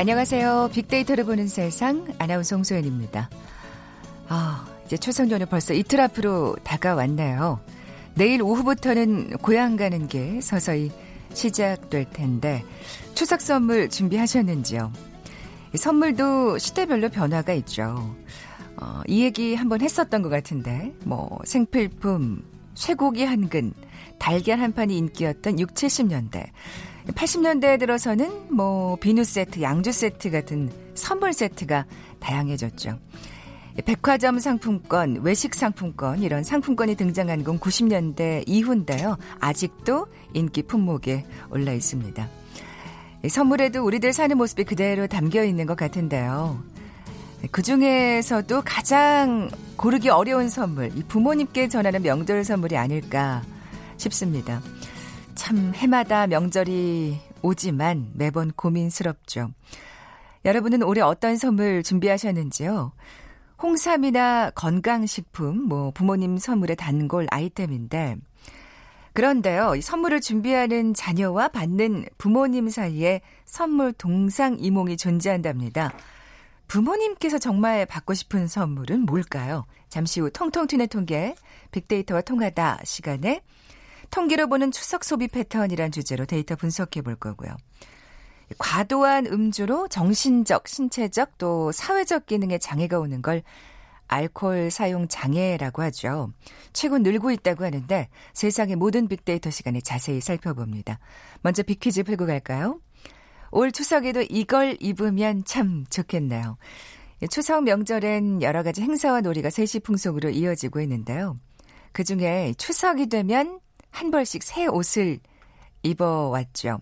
안녕하세요. 빅데이터를 보는 세상 아나운서 홍소연입니다. 아, 이제 추석 연휴 벌써 이틀 앞으로 다가왔네요. 내일 오후부터는 고향 가는 게 서서히 시작될 텐데 추석 선물 준비하셨는지요? 선물도 시대별로 변화가 있죠. 어, 이 얘기 한번 했었던 것 같은데 뭐 생필품, 쇠고기 한 근, 달걀 한 판이 인기였던 6, 70년대. 80년대에 들어서는 뭐 비누 세트, 양주 세트 같은 선물 세트가 다양해졌죠. 백화점 상품권, 외식 상품권 이런 상품권이 등장한 건 90년대 이후인데요. 아직도 인기 품목에 올라 있습니다. 선물에도 우리들 사는 모습이 그대로 담겨 있는 것 같은데요. 그 중에서도 가장 고르기 어려운 선물, 이 부모님께 전하는 명절 선물이 아닐까 싶습니다. 참 해마다 명절이 오지만 매번 고민스럽죠. 여러분은 올해 어떤 선물 준비하셨는지요? 홍삼이나 건강식품, 뭐 부모님 선물의 단골 아이템인데 그런데요, 이 선물을 준비하는 자녀와 받는 부모님 사이에 선물 동상이몽이 존재한답니다. 부모님께서 정말 받고 싶은 선물은 뭘까요? 잠시 후 통통 튀는 통계 빅데이터와 통하다 시간에 통계로 보는 추석 소비 패턴이란 주제로 데이터 분석해 볼 거고요. 과도한 음주로 정신적, 신체적 또 사회적 기능에 장애가 오는 걸 알코올 사용 장애라고 하죠. 최근 늘고 있다고 하는데 세상의 모든 빅데이터 시간에 자세히 살펴봅니다. 먼저 빅퀴즈 풀고 갈까요? 올 추석에도 이걸 입으면 참 좋겠네요. 추석 명절엔 여러 가지 행사와 놀이가 세시풍속으로 이어지고 있는데요. 그 중에 추석이 되면 한 벌씩 새 옷을 입어왔죠.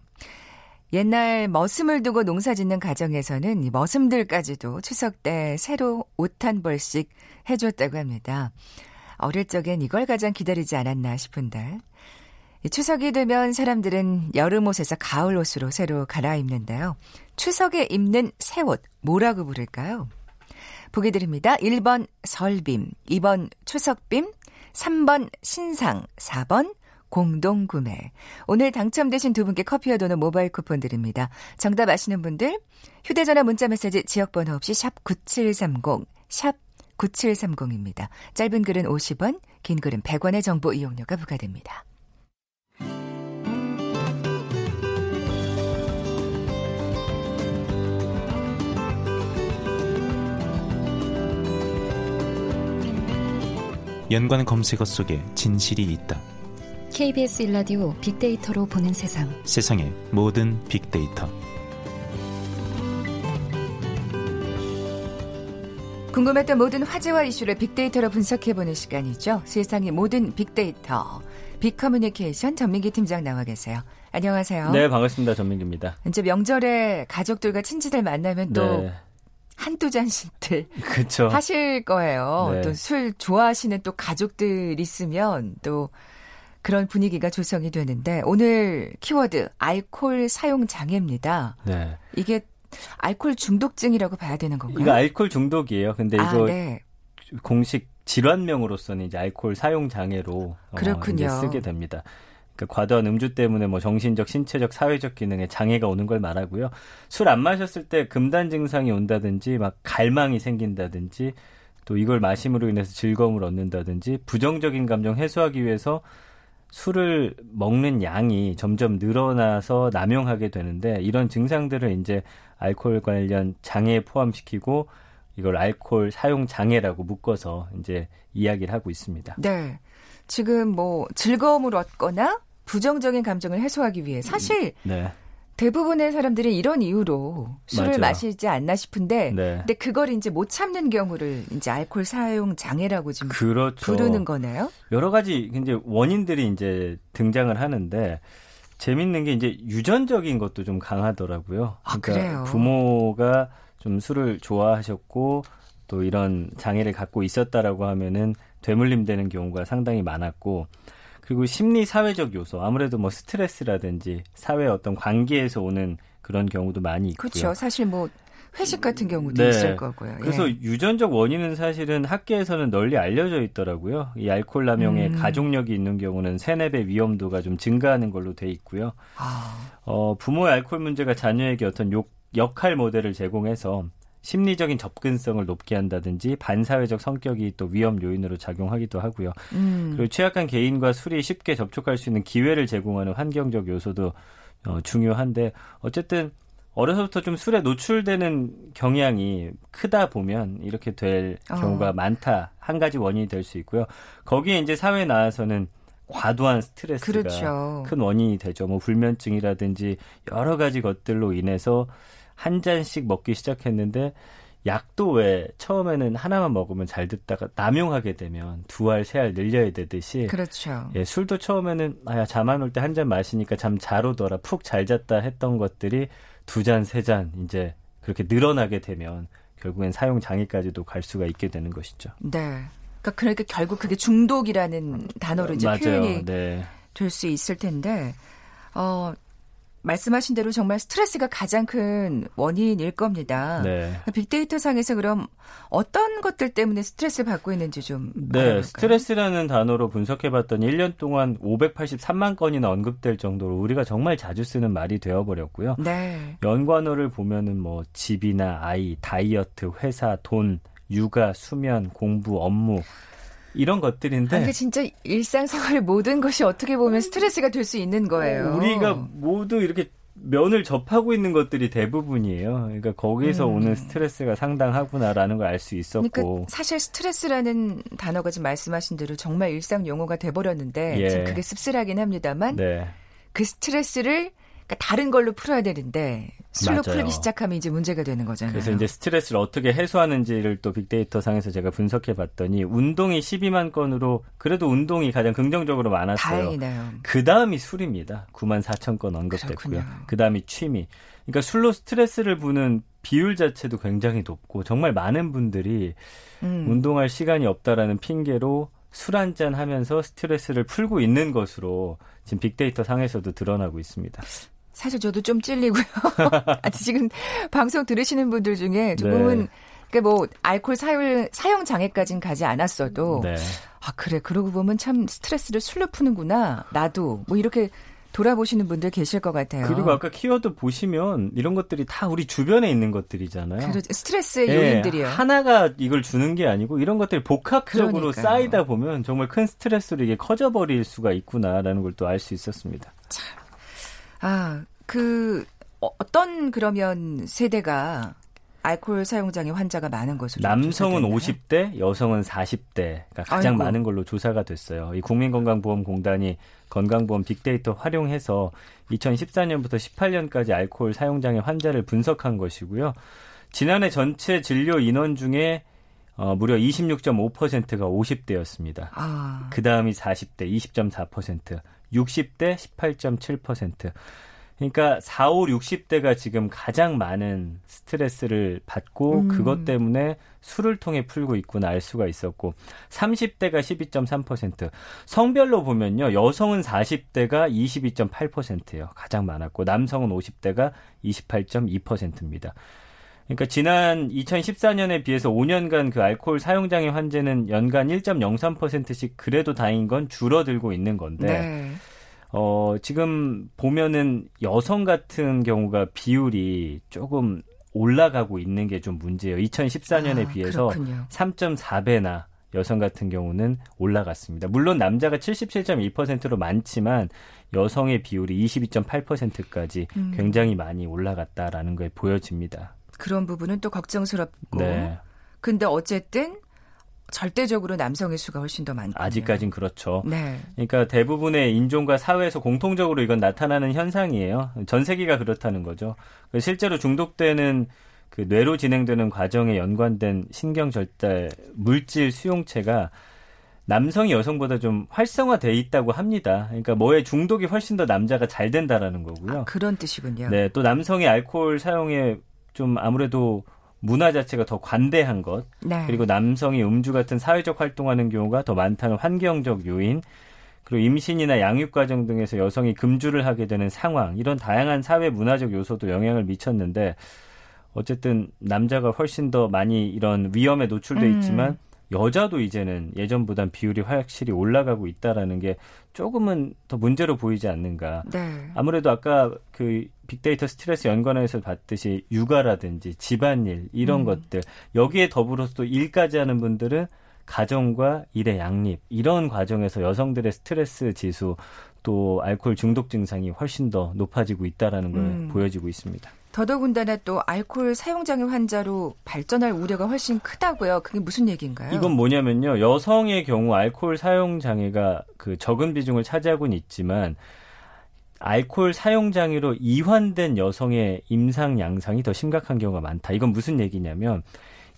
옛날 머슴을 두고 농사 짓는 가정에서는 머슴들까지도 추석 때 새로 옷 한 벌씩 해줬다고 합니다. 어릴 적엔 이걸 가장 기다리지 않았나 싶은데. 추석이 되면 사람들은 여름 옷에서 가을 옷으로 새로 갈아입는데요. 추석에 입는 새 옷, 뭐라고 부를까요? 보기 드립니다. 1번 설빔, 2번 추석빔, 3번 신상, 4번 공동 구매. 오늘 당첨되신 두 분께 커피와 도넛 모바일 쿠폰 드립니다. 정답 아시는 분들 휴대전화 문자메시지 지역번호 없이 샵 9730, 샵 9730입니다. 짧은 글은 50원, 긴 글은 100원의 정보 이용료가 부과됩니다. 연관 검색어 속에 진실이 있다. KBS 일라디오 빅데이터로 보는 세상. 세상의 모든 빅데이터. 궁금했던 모든 화제와 이슈를 빅데이터로 분석해보는 시간이죠. 세상의 모든 빅데이터. 빅커뮤니케이션 전민기 팀장 나와 계세요. 안녕하세요. 네, 반갑습니다. 전민기입니다. 이제 명절에 가족들과 친지들 만나면 또 네. 한두 잔씩들 그쵸. 하실 거예요. 네. 또술 좋아하시는 또 가족들 있으면 또 그런 분위기가 조성이 되는데 오늘 키워드 알코올 사용 장애입니다. 네. 이게 알코올 중독증이라고 봐야 되는 건가요? 이거 알코올 중독이에요. 근데 아, 이거 아, 네. 공식 질환명으로서는 이제 알코올 사용 장애로 그렇군요. 어, 쓰게 됩니다. 그러니까 과도한 음주 때문에 뭐 정신적, 신체적, 사회적 기능에 장애가 오는 걸 말하고요. 술 안 마셨을 때 금단 증상이 온다든지 막 갈망이 생긴다든지 또 이걸 마심으로 인해서 즐거움을 얻는다든지 부정적인 감정 해소하기 위해서 술을 먹는 양이 점점 늘어나서 남용하게 되는데 이런 증상들을 이제 알코올 관련 장애에 포함시키고 이걸 알코올 사용 장애라고 묶어서 이제 이야기를 하고 있습니다. 네. 지금 뭐 즐거움을 얻거나 부정적인 감정을 해소하기 위해 사실 네. 대부분의 사람들이 이런 이유로 술을 맞아. 마시지 않나 싶은데, 네. 근데 그걸 이제 못 참는 경우를 이제 알코올 사용 장애라고 지금 그렇죠. 부르는 거네요. 여러 가지 이제 원인들이 이제 등장을 하는데 재밌는 게 이제 유전적인 것도 좀 강하더라고요. 아, 그러니까 그래요? 부모가 좀 술을 좋아하셨고 또 이런 장애를 갖고 있었다라고 하면은 되물림되는 경우가 상당히 많았고 그리고 심리 사회적 요소 아무래도 뭐 스트레스라든지 사회 어떤 관계에서 오는 그런 경우도 많이 있고요. 그렇죠. 사실 뭐 회식 같은 경우도 네. 있을 거고요. 그래서 예. 유전적 원인은 사실은 학계에서는 널리 알려져 있더라고요. 이 알코올 남용에 음. 가족력이 있는 경우는 세네 배 위험도가 좀 증가하는 걸로 돼 있고요. 아. 어, 부모의 알코올 문제가 자녀에게 어떤 욕 역할 모델을 제공해서 심리적인 접근성을 높게 한다든지 반사회적 성격이 또 위험 요인으로 작용하기도 하고요. 음. 그리고 취약한 개인과 술이 쉽게 접촉할 수 있는 기회를 제공하는 환경적 요소도 어, 중요한데 어쨌든 어려서부터 좀 술에 노출되는 경향이 크다 보면 이렇게 될 어. 경우가 많다. 한 가지 원인이 될 수 있고요. 거기에 이제 사회에 나와서는 과도한 스트레스가 그렇죠. 큰 원인이 되죠. 뭐 불면증이라든지 여러 가지 것들로 인해서 한 잔씩 먹기 시작했는데 약도 왜 처음에는 하나만 먹으면 잘 듣다가 남용하게 되면 두 알, 세 알 늘려야 되듯이. 그렇죠. 예, 술도 처음에는 아야 잠 안 올 때 한 잔 마시니까 잠 잘 오더라, 푹 잘 잤다 했던 것들이 두 잔, 세 잔 이제 그렇게 늘어나게 되면 결국엔 사용 장애까지도 갈 수가 있게 되는 것이죠. 네. 그러니까, 그러니까 결국 그게 중독이라는 단어로 이제 맞아요. 표현이 네. 될수 있을 텐데 어 말씀하신 대로 정말 스트레스가 가장 큰 원인일 겁니다. 네. 빅데이터 상에서 그럼 어떤 것들 때문에 스트레스를 받고 있는지 좀 네, 알아볼까요? 스트레스라는 단어로 분석해 봤더니 1년 동안 583만 건이나 언급될 정도로 우리가 정말 자주 쓰는 말이 되어 버렸고요. 네. 연관어를 보면은 뭐 집이나 아이, 다이어트, 회사, 돈, 육아, 수면, 공부, 업무 이런 것들인데 아, 진짜 일상생활의 모든 것이 어떻게 보면 스트레스가 될 수 있는 거예요. 우리가 모두 이렇게 면을 접하고 있는 것들이 대부분이에요. 그러니까 거기서 음. 오는 스트레스가 상당하구나라는 걸 알 수 있었고. 그러니까 사실 스트레스라는 단어가 지금 말씀하신 대로 정말 일상 용어가 돼버렸는데 예. 지금 그게 씁쓸하긴 합니다만 네. 그 스트레스를 그러니까 다른 걸로 풀어야 되는데 술로 맞아요. 풀기 시작하면 이제 문제가 되는 거잖아요. 그래서 이제 스트레스를 어떻게 해소하는지를 또 빅데이터 상에서 제가 분석해 봤더니 운동이 12만 건으로 그래도 운동이 가장 긍정적으로 많았어요. 다행이네요. 그 다음이 술입니다. 9만 4천 건 언급됐고요. 그 다음이 취미. 그러니까 술로 스트레스를 부는 비율 자체도 굉장히 높고 정말 많은 분들이 음. 운동할 시간이 없다라는 핑계로 술 한잔 하면서 스트레스를 풀고 있는 것으로 지금 빅데이터 상에서도 드러나고 있습니다. 사실 저도 좀 찔리고요. 아, 지금 방송 들으시는 분들 중에 조금은 네. 그뭐 알코올 사용 사용 장애까지는 가지 않았어도 네. 아 그래 그러고 보면 참 스트레스를 술로 푸는구나 나도 뭐 이렇게 돌아보시는 분들 계실 것 같아요. 그리고 아까 키워드 보시면 이런 것들이 다 우리 주변에 있는 것들이잖아요. 그렇죠. 스트레스의 네, 요인들이요. 하나가 이걸 주는 게 아니고 이런 것들이 복합적으로 그러니까요. 쌓이다 보면 정말 큰 스트레스로 이게 커져버릴 수가 있구나라는 걸 또 알 수 있었습니다. 참. 아, 그 어, 어떤 그러면 세대가 알코올 사용장애 환자가 많은 것으로 남성은 50대, 여성은 40대가 가장 아이고. 많은 걸로 조사가 됐어요. 이 국민건강보험공단이 건강보험 빅데이터 활용해서 2014년부터 18년까지 알코올 사용장애 환자를 분석한 것이고요. 지난해 전체 진료 인원 중에 어, 무려 26.5%가 50대였습니다. 아. 그 다음이 40대 20.4%, 60대 18.7%. 그러니까 4, 5, 60대가 지금 가장 많은 스트레스를 받고 음. 그것 때문에 술을 통해 풀고 있구나 알 수가 있었고 30대가 12.3% 성별로 보면요 여성은 40대가 22.8%예요 가장 많았고 남성은 50대가 28.2%입니다. 그러니까 지난 2014년에 비해서 5년간 그 알코올 사용장애 환자는 연간 1.03%씩 그래도 다행인 건 줄어들고 있는 건데 네. 어, 지금 보면은 여성 같은 경우가 비율이 조금 올라가고 있는 게 좀 문제예요. 2014년에 아, 비해서 3.4배나 여성 같은 경우는 올라갔습니다. 물론 남자가 77.1%로 많지만 여성의 비율이 22.8%까지 음. 굉장히 많이 올라갔다라는 게 보여집니다. 그런 부분은 또 걱정스럽고. 네. 근데 어쨌든 절대적으로 남성의 수가 훨씬 더 많고 아직까진 그렇죠. 네. 그러니까 대부분의 인종과 사회에서 공통적으로 이건 나타나는 현상이에요. 전 세계가 그렇다는 거죠. 실제로 중독되는 그 뇌로 진행되는 과정에 연관된 신경 절대 물질 수용체가 남성이 여성보다 좀 활성화돼 있다고 합니다. 그러니까 뭐에 중독이 훨씬 더 남자가 잘 된다라는 거고요. 아, 그런 뜻이군요. 네, 또 남성의 알코올 사용에 좀 아무래도 문화 자체가 더 관대한 것, 네. 그리고 남성이 음주 같은 사회적 활동하는 경우가 더 많다는 환경적 요인, 그리고 임신이나 양육 과정 등에서 여성이 금주를 하게 되는 상황, 이런 다양한 사회 문화적 요소도 영향을 미쳤는데 어쨌든 남자가 훨씬 더 많이 이런 위험에 노출돼 음. 있지만 여자도 이제는 예전보단 비율이 확실히 올라가고 있다라는 게 조금은 더 문제로 보이지 않는가. 네. 아무래도 아까 그 빅데이터 스트레스 연관해서 봤듯이 육아라든지 집안일 이런 음. 것들 여기에 더불어서 또 일까지 하는 분들은 가정과 일의 양립 이런 과정에서 여성들의 스트레스 지수 또 알코올 중독 증상이 훨씬 더 높아지고 있다라는 걸 음. 보여지고 있습니다. 더더군다나 또 알코올 사용장애 환자로 발전할 우려가 훨씬 크다고요. 그게 무슨 얘기인가요? 이건 뭐냐면요. 여성의 경우 알코올 사용 장애가 그 적은 비중을 차지하고는 있지만 알코올 사용 장애로 이환된 여성의 임상 양상이 더 심각한 경우가 많다. 이건 무슨 얘기냐면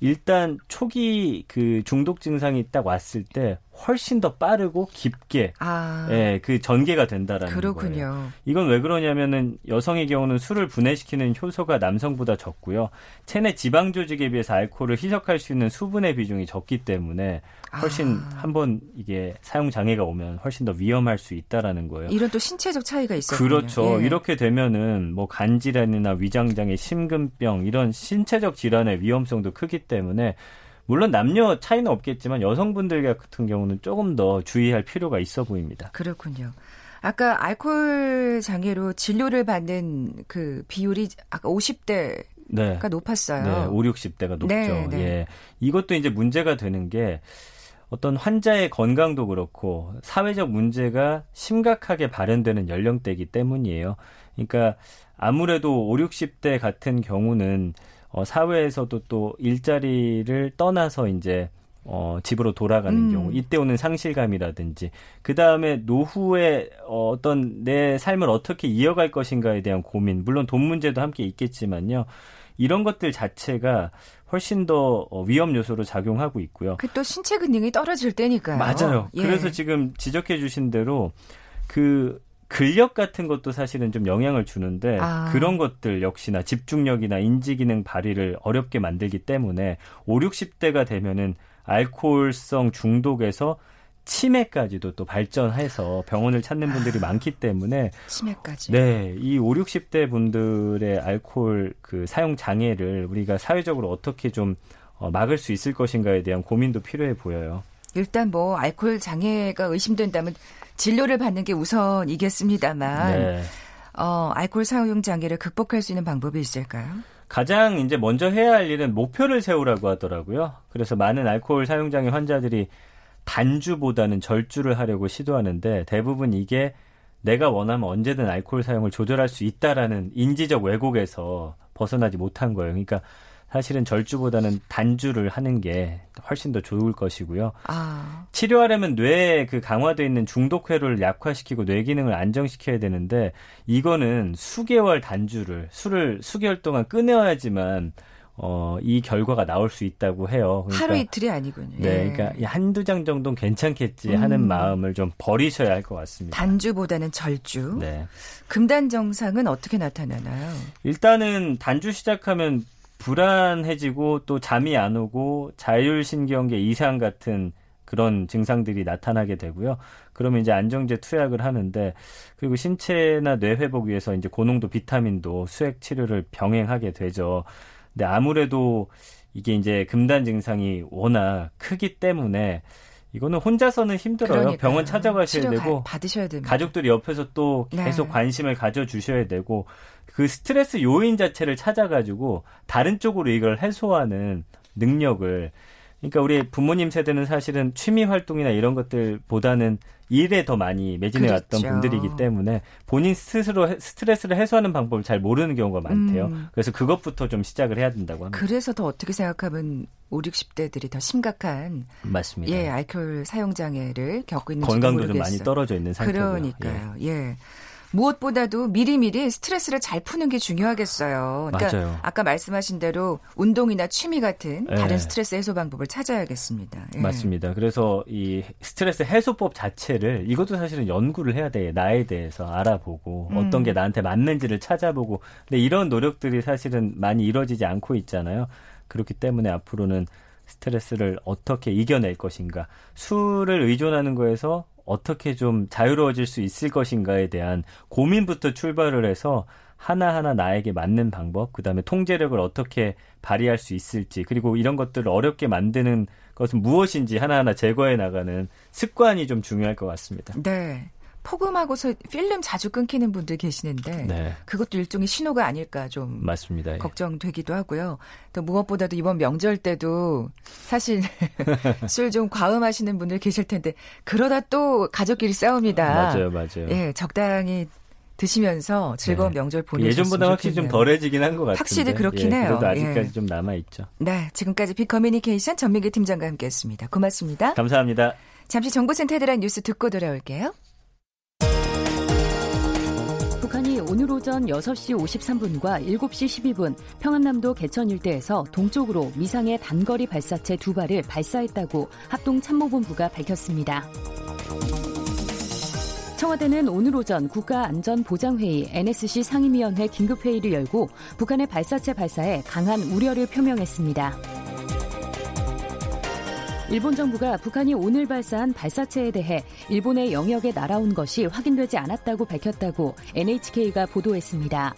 일단 초기 그 중독 증상이 딱 왔을 때 훨씬 더 빠르고 깊게 아. 예, 그 전개가 된다라는 그렇군요. 거예요. 이건 왜 그러냐면은 여성의 경우는 술을 분해시키는 효소가 남성보다 적고요. 체내 지방 조직에 비해서 알코올을 희석할 수 있는 수분의 비중이 적기 때문에 훨씬 아. 한번 이게 사용 장애가 오면 훨씬 더 위험할 수 있다라는 거예요. 이런 또 신체적 차이가 있어요. 그렇죠. 예. 이렇게 되면은 뭐 간질환이나 위장 장애, 심근병 이런 신체적 질환의 위험성도 크기 때문에 물론 남녀 차이는 없겠지만 여성분들 같은 경우는 조금 더 주의할 필요가 있어 보입니다. 그렇군요. 아까 알코올 장애로 진료를 받는 그 비율이 아까 50대 네. 가 높았어요. 네, 5, 60대가 높죠. 네, 네. 예. 이것도 이제 문제가 되는 게 어떤 환자의 건강도 그렇고 사회적 문제가 심각하게 발현되는 연령대이기 때문이에요. 그러니까 아무래도 5, 60대 같은 경우는 어, 사회에서도 또 일자리를 떠나서 이제 어, 집으로 돌아가는 음. 경우, 이때 오는 상실감이라든지, 그 다음에 노후에 어, 어떤 내 삶을 어떻게 이어갈 것인가에 대한 고민, 물론 돈 문제도 함께 있겠지만요. 이런 것들 자체가 훨씬 더 어, 위험 요소로 작용하고 있고요. 그 또 신체 근능이 떨어질 때니까요. 맞아요. 예. 그래서 지금 지적해 주신 대로 그 근력 같은 것도 사실은 좀 영향을 주는데 아. 그런 것들 역시나 집중력이나 인지 기능 발휘를 어렵게 만들기 때문에 5, 60대가 되면은 알코올성 중독에서 치매까지도 또 발전해서 병원을 찾는 분들이 아. 많기 때문에 치매까지. 네, 이 5, 60대 분들의 알코올 그 사용 장애를 우리가 사회적으로 어떻게 좀 어, 막을 수 있을 것인가에 대한 고민도 필요해 보여요. 일단 뭐 알코올 장애가 의심된다면 진료를 받는 게 우선이겠습니다만 네. 어, 알코올 사용 장애를 극복할 수 있는 방법이 있을까요? 가장 이제 먼저 해야 할 일은 목표를 세우라고 하더라고요. 그래서 많은 알코올 사용 장애 환자들이 단주보다는 절주를 하려고 시도하는데 대부분 이게 내가 원하면 언제든 알코올 사용을 조절할 수 있다라는 인지적 왜곡에서 벗어나지 못한 거예요. 그러니까 사실은 절주보다는 단주를 하는 게 훨씬 더 좋을 것이고요. 아. 치료하려면 뇌에 그 강화되어 있는 중독회로를 약화시키고 뇌 기능을 안정시켜야 되는데 이거는 수개월 단주를 술을 수개월 동안 끊어야지만 어, 이 결과가 나올 수 있다고 해요. 그러니까, 하루 이틀이 아니군요. 네, 예. 그러니까 한두 장 정도는 괜찮겠지 하는 음. 마음을 좀 버리셔야 할 것 같습니다. 단주보다는 절주. 네. 금단 정상은 어떻게 나타나나요? 일단은 단주 시작하면 불안해지고 또 잠이 안 오고 자율신경계 이상 같은 그런 증상들이 나타나게 되고요. 그러면 이제 안정제 투약을 하는데 그리고 신체나 뇌 회복 위해서 이제 고농도 비타민도 수액 치료를 병행하게 되죠. 근데 아무래도 이게 이제 금단 증상이 워낙 크기 때문에 이거는 혼자서는 힘들어요. 그러니까요. 병원 찾아가셔야 되고 받으셔야 됩니다. 가족들이 옆에서 또 계속 네. 관심을 가져 주셔야 되고 그 스트레스 요인 자체를 찾아가지고 다른 쪽으로 이걸 해소하는 능력을 그러니까 우리 부모님 세대는 사실은 취미 활동이나 이런 것들보다는 일에 더 많이 매진해 그렇죠. 왔던 분들이기 때문에 본인 스스로 스트레스를 해소하는 방법을 잘 모르는 경우가 많대요. 음. 그래서 그것부터 좀 시작을 해야 된다고 합니다. 그래서 더 어떻게 생각하면 5, 60대들이 더 심각한 맞습니다. 예, 알코올 사용 장애를 겪고 있는 건강도 좀 많이 떨어져 있는 상태고요. 그러니까요. 예. 예. 무엇보다도 미리미리 스트레스를 잘 푸는 게 중요하겠어요. 그러니까 맞아요. 아까 말씀하신 대로 운동이나 취미 같은 네. 다른 스트레스 해소 방법을 찾아야겠습니다. 예. 맞습니다. 그래서 이 스트레스 해소법 자체를 이것도 사실은 연구를 해야 돼. 나에 대해서 알아보고 음. 어떤 게 나한테 맞는지를 찾아보고 근데 이런 노력들이 사실은 많이 이루어지지 않고 있잖아요. 그렇기 때문에 앞으로는 스트레스를 어떻게 이겨낼 것인가. 술을 의존하는 거에서 어떻게 좀 자유로워질 수 있을 것인가에 대한 고민부터 출발을 해서 하나하나 나에게 맞는 방법, 그 다음에 통제력을 어떻게 발휘할 수 있을지, 그리고 이런 것들을 어렵게 만드는 것은 무엇인지 하나하나 제거해 나가는 습관이 좀 중요할 것 같습니다. 네. 폭음하고서 필름 자주 끊기는 분들 계시는데 네. 그것도 일종의 신호가 아닐까 좀 맞습니다. 예. 걱정되기도 하고요. 또 무엇보다도 이번 명절 때도 사실 술 좀 과음하시는 분들 계실 텐데 그러다 또 가족끼리 싸웁니다. 맞아요, 맞아요. 예, 적당히 드시면서 즐거운 네. 명절 보내셨으면 예전보다 확실히 좀 덜해지긴 한 것 같은데. 확실히 그렇긴 예, 해요. 그래도 아직까지 예. 좀 남아 있죠. 네, 지금까지 빅커뮤니케이션 전민기 팀장과 함께했습니다. 고맙습니다. 감사합니다. 잠시 정보센터에 대한 뉴스 듣고 돌아올게요. 오늘 오전 6시 53분과 7시 12분 평안남도 개천 일대에서 동쪽으로 미상의 단거리 발사체 두 발을 발사했다고 합동참모본부가 밝혔습니다. 청와대는 오늘 오전 국가안전보장회의 NSC 상임위원회 긴급회의를 열고 북한의 발사체 발사에 강한 우려를 표명했습니다. 일본 정부가 북한이 오늘 발사한 발사체에 대해 일본의 영역에 날아온 것이 확인되지 않았다고 밝혔다고 NHK가 보도했습니다.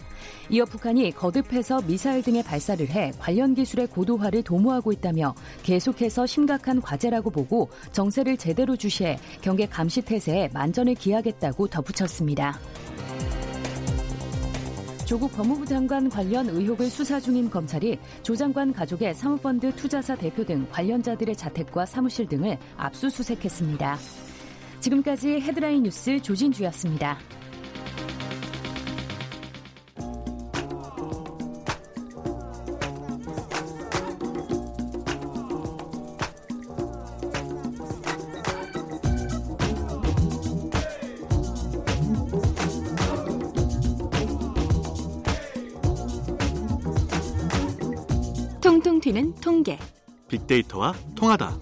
이어 북한이 거듭해서 미사일 등의 발사를 해 관련 기술의 고도화를 도모하고 있다며 계속해서 심각한 과제라고 보고 정세를 제대로 주시해 경계 감시 태세에 만전을 기하겠다고 덧붙였습니다. 조국 법무부 장관 관련 의혹을 수사 중인 검찰이 조 장관 가족의 사모펀드 투자사 대표 등 관련자들의 자택과 사무실 등을 압수수색했습니다. 지금까지 헤드라인 뉴스 조진주였습니다. 빅데이터와 통하다.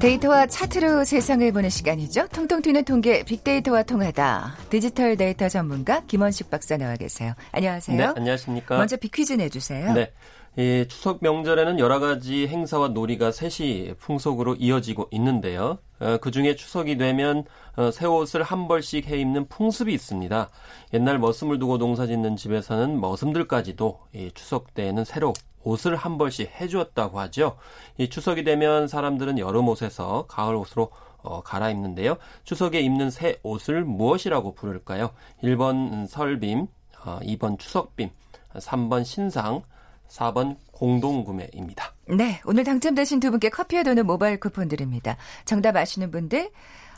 데이터와 차트로 세상을 보는 시간이죠. 통통 튀는 통계 빅데이터와 통하다. 디지털 데이터 전문가 김원식 박사 나와 계세요. 안녕하세요. 네, 안녕하십니까. 먼저 빅퀴즈 내주세요. 네. 이 추석 명절에는 여러 가지 행사와 놀이가 세시 풍속으로 이어지고 있는데요. 어, 그 중에 추석이 되면 어, 새 옷을 한 벌씩 해 입는 풍습이 있습니다. 옛날 머슴을 두고 농사 짓는 집에서는 머슴들까지도 이 추석 때에는 새로 옷을 한 벌씩 해주었다고 하죠. 이 추석이 되면 사람들은 여름 옷에서 가을 옷으로 어, 갈아입는데요. 추석에 입는 새 옷을 무엇이라고 부를까요? 1번 설빔, 어, 2번 추석빔, 3번 신상, 4번 공동구매입니다. 네, 오늘 당첨되신 두 분께 커피와 도는 모바일 쿠폰 드립니다. 정답 아시는 분들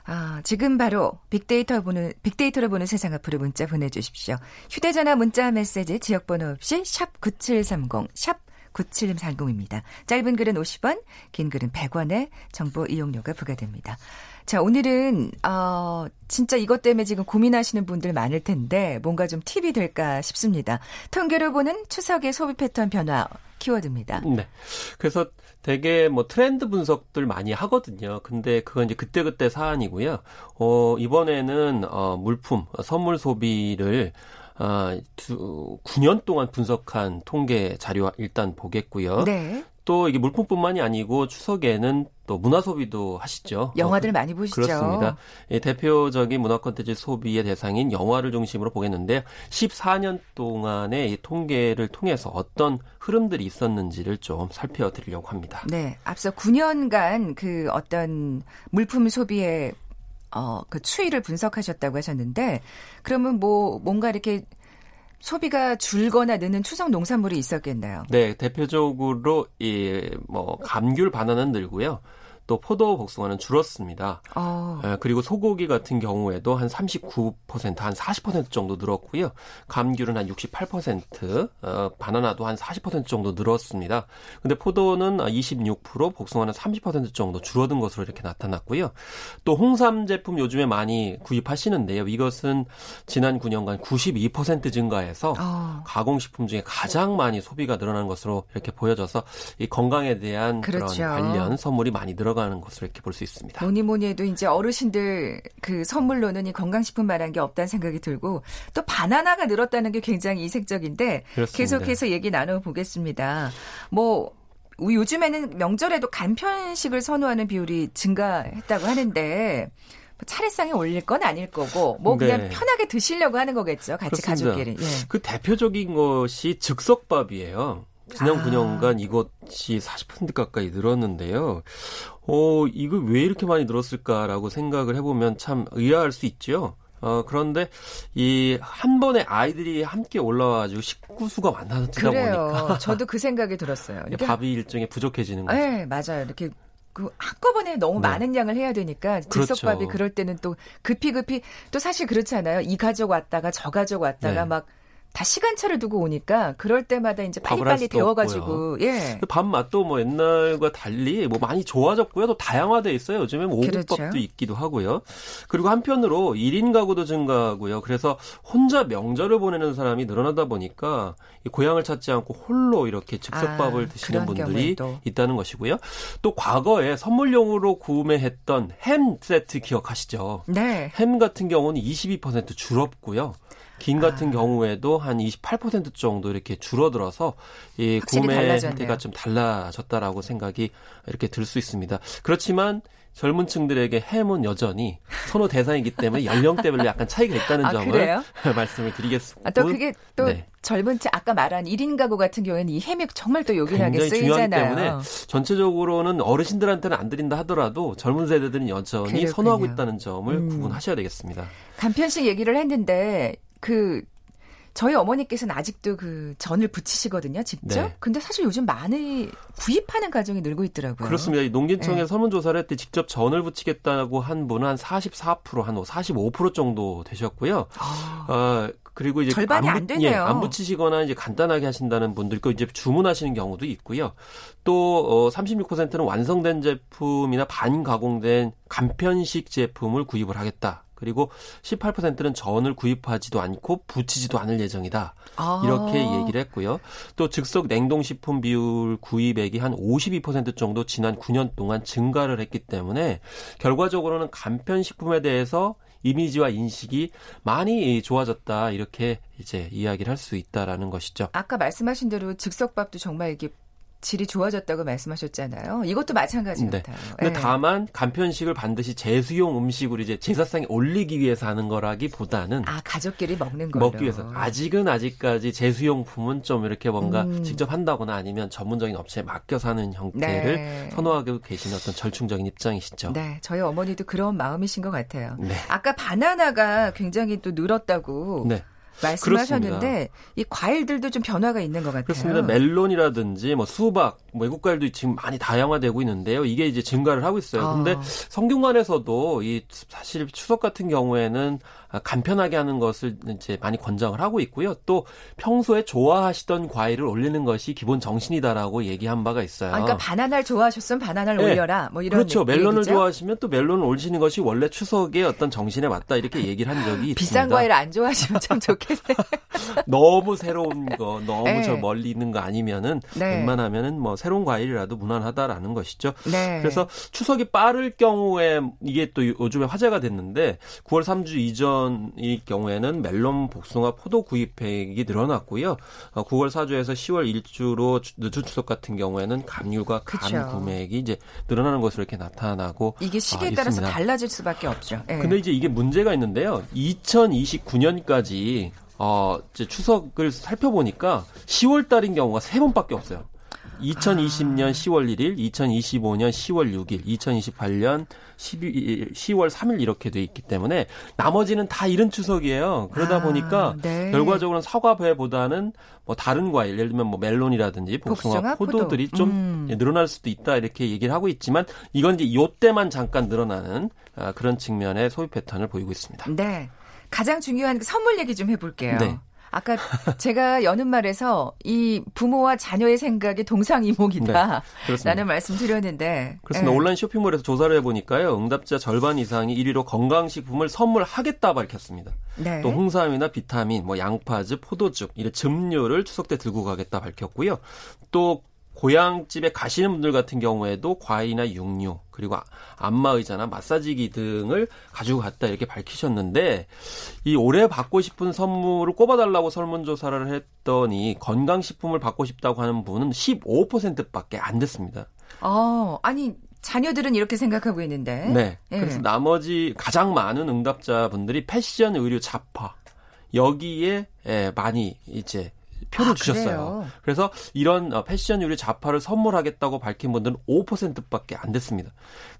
아, 지금 바로 빅데이터 보는 빅데이터로 보는 세상 앞으로 문자 보내 주십시오. 휴대 전화 문자 메시지 지역 번호 없이 샵 9730, 샵 9730입니다. 짧은 글은 50원, 긴 글은 100원의 정보 이용료가 부과됩니다. 자, 오늘은, 어, 진짜 이것 때문에 지금 고민하시는 분들 많을 텐데, 뭔가 좀 팁이 될까 싶습니다. 통계로 보는 추석의 소비 패턴 변화 키워드입니다. 네. 그래서 되게 뭐 트렌드 분석들 많이 하거든요. 근데 그건 이제 그때그때 사안이고요. 어, 이번에는, 어, 물품, 선물 소비를 아, 두, 9년 동안 분석한 통계 자료 일단 보겠고요. 네. 또 이게 물품뿐만이 아니고 추석에는 또 문화 소비도 하시죠. 영화들 어, 많이 보시죠. 그렇습니다. 예, 대표적인 문화 콘텐츠 소비의 대상인 영화를 중심으로 보겠는데 14년 동안의 이 통계를 통해서 어떤 흐름들이 있었는지를 좀 살펴드리려고 합니다. 네, 앞서 9년간 그 어떤 물품 소비의 어, 그 추이를 분석하셨다고 하셨는데 그러면 뭐 뭔가 이렇게 소비가 줄거나 느는 추석 농산물이 있었겠나요? 네, 대표적으로 이 뭐 감귤 바나나는 늘고요. 또 포도 복숭아는 줄었습니다. 어. 에, 그리고 소고기 같은 경우에도 한 39%, 한 40% 정도 늘었고요. 감귤은 한 68%, 어, 바나나도 한 40% 정도 늘었습니다. 근데 포도는 26%, 복숭아는 30% 정도 줄어든 것으로 이렇게 나타났고요. 또 홍삼 제품 요즘에 많이 구입하시는데요. 이것은 지난 9년간 92% 증가해서 어. 가공식품 중에 가장 많이 소비가 늘어난 것으로 이렇게 보여져서 이 건강에 대한 그렇죠. 그런 관련 선물이 많이 늘어 들어가는 것으로 이렇게 볼 수 있습니다. 뭐니 뭐니 해도 이제 어르신들 그 선물로는 이 건강식품만한 게 없다는 생각이 들고 또 바나나가 늘었다는 게 굉장히 이색적인데 그렇습니다. 계속해서 얘기 나눠보겠습니다. 뭐 요즘에는 명절에도 간편식을 선호하는 비율이 증가했다고 하는데 차례상에 올릴 건 아닐 거고 뭐 그냥 네. 편하게 드시려고 하는 거겠죠. 같이 그렇습니다. 가족끼리. 예. 그 대표적인 것이 즉석밥이에요. 지난 아. 9년간 이것이 40% 가까이 늘었는데요. 어, 이거 왜 이렇게 많이 늘었을까라고 생각을 해보면 참 의아할 수 있죠. 어, 그런데 이 한 번에 아이들이 함께 올라와가지고 식구수가 많아지다 보니까. 저도 그 생각이 들었어요. 밥이 일종에 부족해지는 거죠. 네, 맞아요. 이렇게 그 한꺼번에 너무 네. 많은 양을 해야 되니까 즉석밥이 그렇죠. 그럴 때는 또 급히 급히 또 사실 그렇잖아요. 이 가족 왔다가 저 가족 왔다가 네. 막 다 시간차를 두고 오니까 그럴 때마다 이제 빨리빨리 데워가지고 예. 밥 맛도 뭐 옛날과 달리 뭐 많이 좋아졌고요. 또 다양화돼 있어요. 요즘에 뭐 오곡밥도 그렇죠. 있기도 하고요. 그리고 한편으로 1인 가구도 증가하고요. 그래서 혼자 명절을 보내는 사람이 늘어나다 보니까 고향을 찾지 않고 홀로 이렇게 즉석밥을 아, 드시는 분들이 있다는 것이고요. 또 과거에 선물용으로 구매했던 햄 세트 기억하시죠? 네. 햄 같은 경우는 22% 줄었고요. 김 같은 아. 경우에도 한 28% 정도 이렇게 줄어들어서 이 구매 형태가 좀 달라졌다라고 생각이 이렇게 들 수 있습니다. 그렇지만 젊은 층들에게 햄은 여전히 선호 대상이기 때문에 연령대별로 약간 차이가 있다는 아, 점을 말씀을 드리겠습니다. 아, 또 그게 또 네. 젊은 층 아까 말한 1인 가구 같은 경우에는 이 햄이 정말 또 요긴하게 쓰이잖아요. 때문에 전체적으로는 어르신들한테는 안 드린다 하더라도 젊은 세대들은 여전히 그렇군요. 선호하고 있다는 점을 음. 구분하셔야 되겠습니다. 간편식 얘기를 했는데 그 저희 어머니께서는 아직도 그 전을 부치시거든요, 직접. 네. 근데 사실 요즘 많이 구입하는 가정이 늘고 있더라고요. 그렇습니다. 농진청에 네. 설문조사를 할 때 직접 전을 부치겠다고 한 분은 한 44%, 한 45% 정도 되셨고요. 아. 어, 그리고 이제 절반이 안, 안 되네요. 예, 안 붙이시거나 이제 간단하게 하신다는 분들 거 이제 주문하시는 경우도 있고요. 또 어, 36%는 완성된 제품이나 반가공된 간편식 제품을 구입을 하겠다. 그리고 18%는 전을 구입하지도 않고 부치지도 않을 예정이다. 아. 이렇게 얘기를 했고요. 또 즉석 냉동식품 비율 구입액이 한 52% 정도 지난 9년 동안 증가를 했기 때문에 결과적으로는 간편식품에 대해서 이미지와 인식이 많이 좋아졌다 이렇게 이제 이야기를 할 수 있다라는 것이죠. 아까 말씀하신 대로 즉석밥도 정말 이게 질이 좋아졌다고 말씀하셨잖아요. 이것도 마찬가지 네. 같아요. 근데 네. 다만 간편식을 반드시 제수용 음식으로 이제 제사상에 올리기 위해서 하는 거라기보다는 아 가족끼리 먹는 거 먹기 위해서 아직은 아직까지 제수용품은 좀 이렇게 뭔가 음. 직접 한다거나 아니면 전문적인 업체에 맡겨서 하는 형태를 네. 선호하고 계시는 어떤 절충적인 입장이시죠. 네, 저희 어머니도 그런 마음이신 것 같아요. 네. 아까 바나나가 굉장히 또 늘었다고. 네. 말씀하셨는데 그렇습니다. 이 과일들도 좀 변화가 있는 것 같아요. 그렇습니다. 멜론이라든지 뭐 수박, 뭐 외국 과일도 지금 많이 다양화되고 있는데요. 이게 이제 증가를 하고 있어요. 아. 근데 성균관에서도 이 사실 추석 같은 경우에는 간편하게 하는 것을 이제 많이 권장을 하고 있고요. 또 평소에 좋아하시던 과일을 올리는 것이 기본 정신이다라고 얘기한 바가 있어요. 아, 그러니까 바나나를 좋아하셨으면 바나나를 네. 올려라. 뭐 이런 그렇죠. 멜론을 얘기죠? 좋아하시면 또 멜론을 올리시는 것이 원래 추석의 어떤 정신에 맞다 이렇게 얘기를 한 적이 비싼 있습니다. 과일 안 좋아하시면 참 좋겠네. 너무 새로운 거, 너무 네. 저 멀리 있는 거 아니면은 네. 웬만하면은 뭐 새로운 과일이라도 무난하다라는 것이죠. 네. 그래서 추석이 빠를 경우에 이게 또 요즘에 화제가 됐는데 9월 3주 이전 일 경우에는 멜론, 복숭아, 포도 구입액이 늘어났고요. 9월 어, 4주에서 10월 1주로 늦은 추석 같은 경우에는 감귤과 감 그쵸. 구매액이 이제 늘어나는 것으로 이렇게 나타나고 이게 시기에 아, 따라서 달라질 수밖에 없죠. 네. 근데 이제 이게 문제가 있는데요. 2029년까지 어, 이제 추석을 살펴보니까 10월 달인 경우가 3번밖에 없어요. 2020년 아. 10월 1일, 2025년 10월 6일, 2028년 12, 10월 3일 이렇게 돼 있기 때문에 나머지는 다 이른 추석이에요. 그러다 아, 보니까 네. 결과적으로는 사과배보다는 뭐 다른 과일, 예를 들면 뭐 멜론이라든지 복숭아, 복숭아 포도들이 포도. 좀 음. 늘어날 수도 있다 이렇게 얘기를 하고 있지만 이건 이제 요때만 잠깐 늘어나는 아, 그런 측면의 소비 패턴을 보이고 있습니다. 네. 가장 중요한 그 선물 얘기 좀 해볼게요. 네. 아까 제가 여는 말에서 이 부모와 자녀의 생각이 동상이몽이다. 네, 라는 말씀 드렸는데. 그렇습니다. 네. 온라인 쇼핑몰에서 조사를 해보니까요. 응답자 절반 이상이 1위로 건강식품을 선물하겠다 밝혔습니다. 네. 또 홍삼이나 비타민, 뭐 양파즙, 포도즙, 이런 즙류를 추석 때 들고 가겠다 밝혔고요. 또 고향집에 가시는 분들 같은 경우에도 과일이나 육류 그리고 안마의자나 마사지기 등을 가지고 갔다 이렇게 밝히셨는데 이 올해 받고 싶은 선물을 꼽아달라고 설문조사를 했더니 건강식품을 받고 싶다고 하는 분은 15%밖에 안 됐습니다. 어, 아니 자녀들은 이렇게 생각하고 있는데. 네. 예. 그래서 나머지 가장 많은 응답자분들이 패션, 의류, 잡화 여기에 예, 많이 이제 표를 아, 주셨어요. 그래서 이런 어, 패션 의류 자파를 선물하겠다고 밝힌 분들은 5%밖에 안 됐습니다.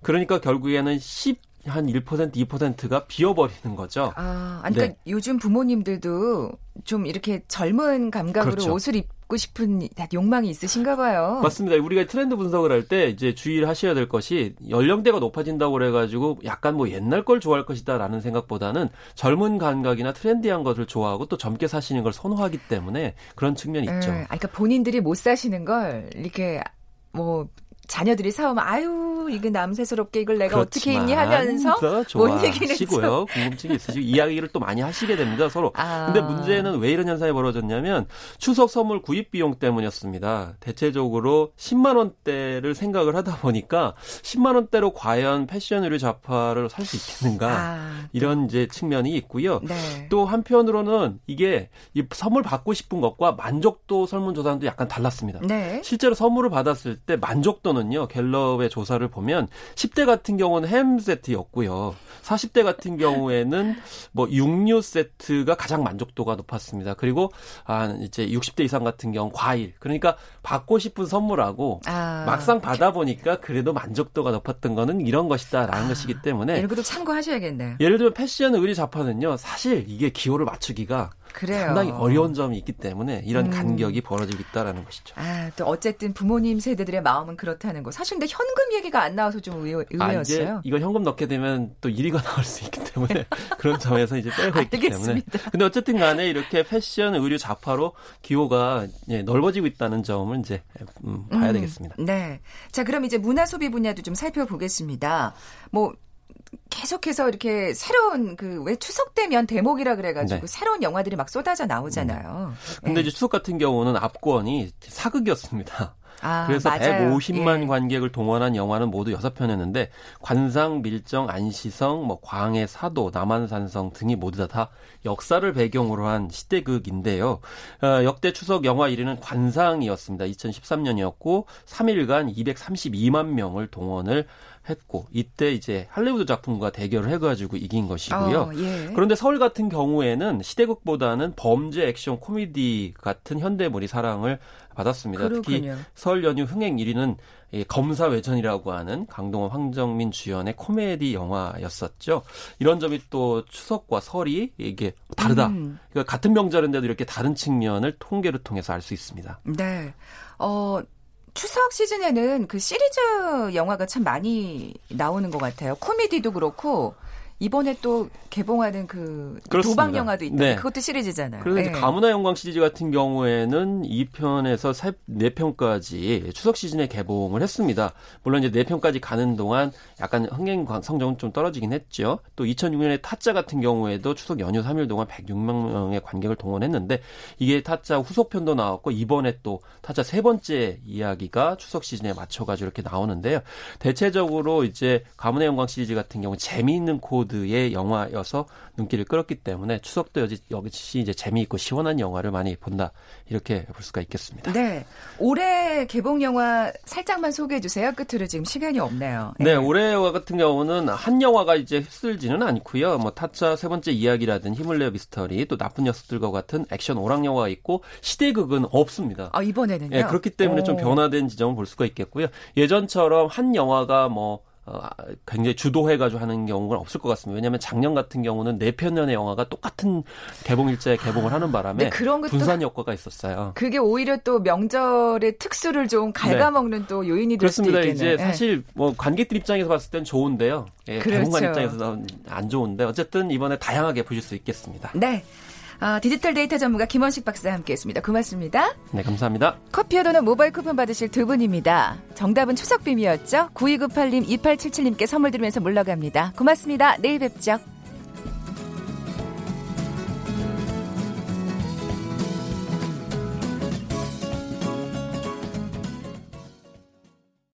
그러니까 결국에는 10 한 1%, 2%가 비어버리는 거죠. 아, 아니, 그러니까 네. 요즘 부모님들도 좀 이렇게 젊은 감각으로 그렇죠. 옷을 입고 싶은 욕망이 있으신가 봐요. 맞습니다. 우리가 트렌드 분석을 할 때 이제 주의를 하셔야 될 것이 연령대가 높아진다고 그래가지고 약간 뭐 옛날 걸 좋아할 것이다라는 생각보다는 젊은 감각이나 트렌디한 것을 좋아하고 또 젊게 사시는 걸 선호하기 때문에 그런 측면이 있죠. 음, 그러니까 본인들이 못 사시는 걸 이렇게 뭐 자녀들이 사오면 아유 이게 남새스럽게 이걸 내가 어떻게 입니 하면서 못 얘기시고요. 궁금증이 있으시고 이야기를 또 많이 하시게 됩니다 서로. 아. 근데 문제는 왜 이런 현상이 벌어졌냐면 추석 선물 구입 비용 때문이었습니다. 대체적으로 10만 원대를 생각을 하다 보니까 10만 원대로 과연 패션 의류 잡화를 살 수 있겠는가 아, 이런 이제 측면이 있고요. 네. 또 한편으로는 이게 이 선물 받고 싶은 것과 만족도 설문조사도 약간 달랐습니다. 네. 실제로 선물을 받았을 때 만족도 는 보면요. 갤럽의 조사를 보면 10대 같은 경우는 햄 세트였고요. 40대 같은 경우에는 뭐 육류 세트가 가장 만족도가 높았습니다. 그리고 아 이제 60대 이상 같은 경우 과일. 그러니까 받고 싶은 선물하고 아, 막상 받아 보니까 그래도 만족도가 높았던 거는 이런 것이다라는 아, 것이기 때문에 이런 것도 참고하셔야겠네요. 예를 들면 패션 의류 자판은요. 사실 이게 기호를 맞추기가 그래요. 상당히 어려운 점이 있기 때문에 이런 음. 간격이 벌어지고 있다라는 것이죠. 아, 또 어쨌든 부모님 세대들의 마음은 그렇다는 거. 사실 근데 현금 얘기가 안 나와서 좀 의외, 의외였어요. 아, 이거 현금 넣게 되면 또 1위가 나올 수 있기 때문에 그런 점에서 이제 빼고 있기 때문에. 근데 어쨌든 간에 이렇게 패션, 의류, 자파로 기호가 예, 넓어지고 있다는 점을 이제 음, 봐야 음, 되겠습니다. 네. 자, 그럼 이제 문화 소비 분야도 좀 살펴보겠습니다. 뭐 계속해서 이렇게 새로운 그 왜 추석 되면 대목이라 그래가지고 네. 새로운 영화들이 막 쏟아져 나오잖아요. 네. 근데 네. 이제 추석 같은 경우는 압권이 사극이었습니다. 아, 그래서 맞아요. 150만 예. 관객을 동원한 영화는 모두 6편이었는데 관상, 밀정, 안시성, 뭐 광해, 사도, 남한산성 등이 모두 다, 다 역사를 배경으로 한 시대극인데요. 어, 역대 추석 영화 1위는 관상이었습니다. 2013년이었고 3일간 232만 명을 동원을 했고 이때 이제 할리우드 작품과 대결을 해가지고 이긴 것이고요. 어, 예. 그런데 서울 같은 경우에는 시대극보다는 범죄 액션 코미디 같은 현대물이 사랑을 받았습니다. 그렇군요. 특히 설 연휴 흥행 1위는 검사 외전이라고 하는 강동원 황정민 주연의 코미디 영화였었죠. 이런 점이 또 추석과 설이 이게 다르다. 음. 그러니까 같은 명절인데도 이렇게 다른 측면을 통계를 통해서 알 수 있습니다. 네. 어, 추석 시즌에는 그 시리즈 영화가 참 많이 나오는 것 같아요. 코미디도 그렇고 이번에 또 개봉하는 그 그렇습니다. 도박 영화도 있다. 네. 그것도 시리즈잖아요. 그런데 네. 가문화 영광 시리즈 같은 경우에는 2편에서 4편까지 추석 시즌에 개봉을 했습니다. 물론 이제 4편까지 가는 동안 약간 흥행 성적은 좀 떨어지긴 했죠. 또 2006년에 타짜 같은 경우에도 추석 연휴 3일 동안 106만 명의 관객을 동원했는데 이게 타짜 후속편도 나왔고 이번에 또 타짜 세 번째 이야기가 추석 시즌에 맞춰 가지고 이렇게 나오는데요. 대체적으로 이제 가문의 영광 시리즈 같은 경우 재미있는 코드 할리우드의 영화여서 눈길을 끌었기 때문에 추석도 여기 역시 이제 재미있고 시원한 영화를 많이 본다 이렇게 볼 수가 있겠습니다. 네, 올해 개봉 영화 살짝만 소개해 주세요. 끝으로 지금 시간이 없네요. 네, 네 올해 영화 같은 경우는 한 영화가 이제 휩쓸지는 않고요. 뭐 타짜 세 번째 이야기라든 힘을 내어 미스터리 또 나쁜 녀석들과 같은 액션 오락 영화가 있고 시대극은 없습니다. 아 이번에는요? 네, 그렇기 때문에 오. 좀 변화된 지점을 볼 수가 있겠고요. 예전처럼 한 영화가 뭐 어, 굉장히 주도해가지고 하는 경우는 없을 것 같습니다. 왜냐하면 작년 같은 경우는 네 편연의 영화가 똑같은 개봉 일자에 개봉을 하는 바람에 네, 그런 것도 분산 효과가 있었어요. 그게 오히려 또 명절의 특수를 좀 갉아먹는 네. 또 요인이 될 수도 있겠네요. 그렇습니다. 이제 네. 사실 뭐 관객들 입장에서 봤을 땐 좋은데요. 예, 그렇죠. 개봉관 입장에서는 안 좋은데 어쨌든 이번에 다양하게 보실 수 있겠습니다. 네. 아, 디지털 데이터 전문가 김원식 박사와 함께했습니다. 고맙습니다. 네, 감사합니다. 커피와 도넛 모바일 쿠폰 받으실 두 분입니다. 정답은 추석빔이었죠? 9298님, 2877님께 선물 드리면서 물러갑니다. 고맙습니다. 내일 뵙죠.